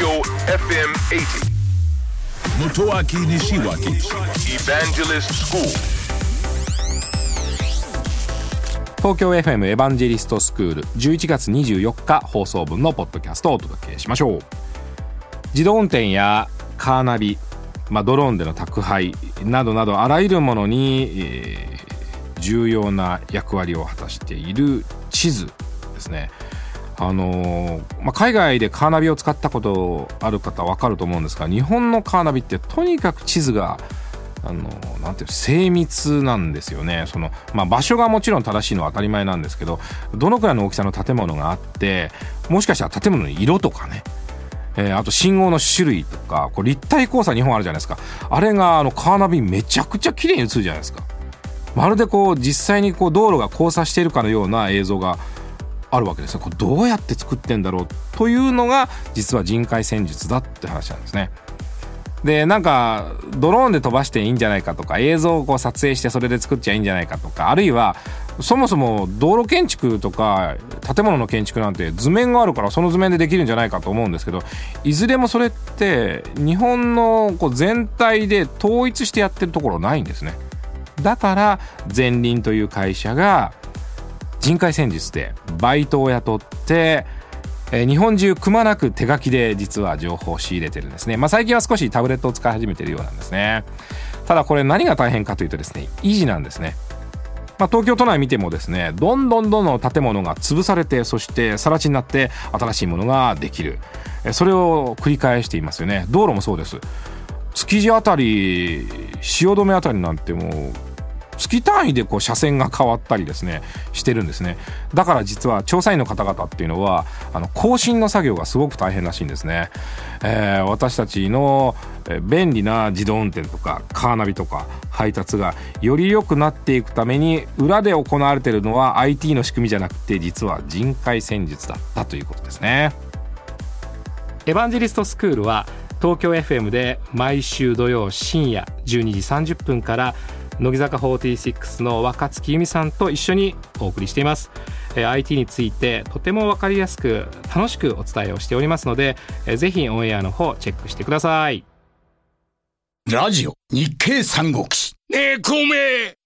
Tokyo FM 80. Motoaki Nishiwaki Evangelist School. 東京 FM エヴァンジェリストスクール11月24日放送分のポッドキャストをお届けしましょう自動運転やカーナビ、まあ、ドローンでの宅配などなどあらゆるものに、えー重要な役割を果たしている地図ですねあのーまあ、海外でカーナビを使ったことある方は分かると思うんですが日本のカーナビってとにかく地図があのなんていう精密なんですよね。その、まあ、場所がもちろん正しいのは当たり前なんですけどどのくらいの大きさの建物があってもしかしたら建物の色とかね。えーあと信号の種類とかこう立体交差日本あるじゃないですか。あれがあのカーナビめちゃくちゃ綺麗に映るじゃないですか。まるでこう実際にこう道路が交差しているかのような映像があるわけですよこれどうやって作ってんだろう？というのが実は人海戦術だって話なんですね。でなんかドローンで飛ばしていいんじゃないかとか映像をこう撮影してそれで作っちゃいいんじゃないかとかあるいはそもそも道路建築とか建物の建築なんて図面があるからその図面でできるんじゃないかと思うんですけどいずれもそれって日本のこう全体で統一してやってるところないんですね。だから前輪という会社が人海戦術でバイトを雇ってえ日本中くまなく手書きで実は情報を仕入れてるんですね、まあ、最近は少しタブレットを使い始めてるようなんですね。ただこれ何が大変かというとですね維持なんですね。まあ、東京都内見てもですねどんどんどんどん建物が潰されてそして更地になって新しいものができる。それを繰り返していますよね。道路もそうです。築地あたり汐留あたりなんてもう月単位でこう車線が変わったりですねしてるんですね。だから実は調査員の方々っていうのはあの更新の作業がすごく大変らしいんですね、えー私たちのえ便利な自動運転とかカーナビとか配達がより良くなっていくために裏で行われているのは IT の仕組みじゃなくて実は人海戦術だったということですね。エヴァンジェリストスクールは東京 FM で毎週土曜深夜12時30分から乃木坂46の若月由美さんと一緒にお送りしています。えー IT についてとても分かりやすく楽しくお伝えをしておりますのでえーぜひオンエアの方チェックしてください。ラジオ日経三国志。ねえ、孔明。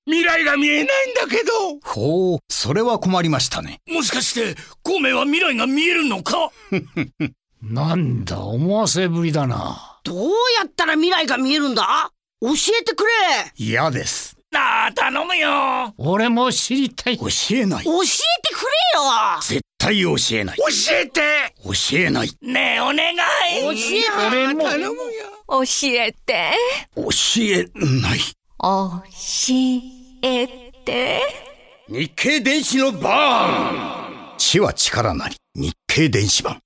未来が見えないんだけど。ほうそれは困りましたね。もしかして、孔明は未来が見えるのか？なんだ、思わせぶりだな。どうやったら未来が見えるんだ？教えてくれ。嫌です。なあ、頼むよ。俺も知りたい。教えない。教えてくれよ。絶対教えない。教えて。教えない。ねえ、お願い。教え俺も。教えて。教えない。教えて。日経電子のバーン知は力なり。日経電子版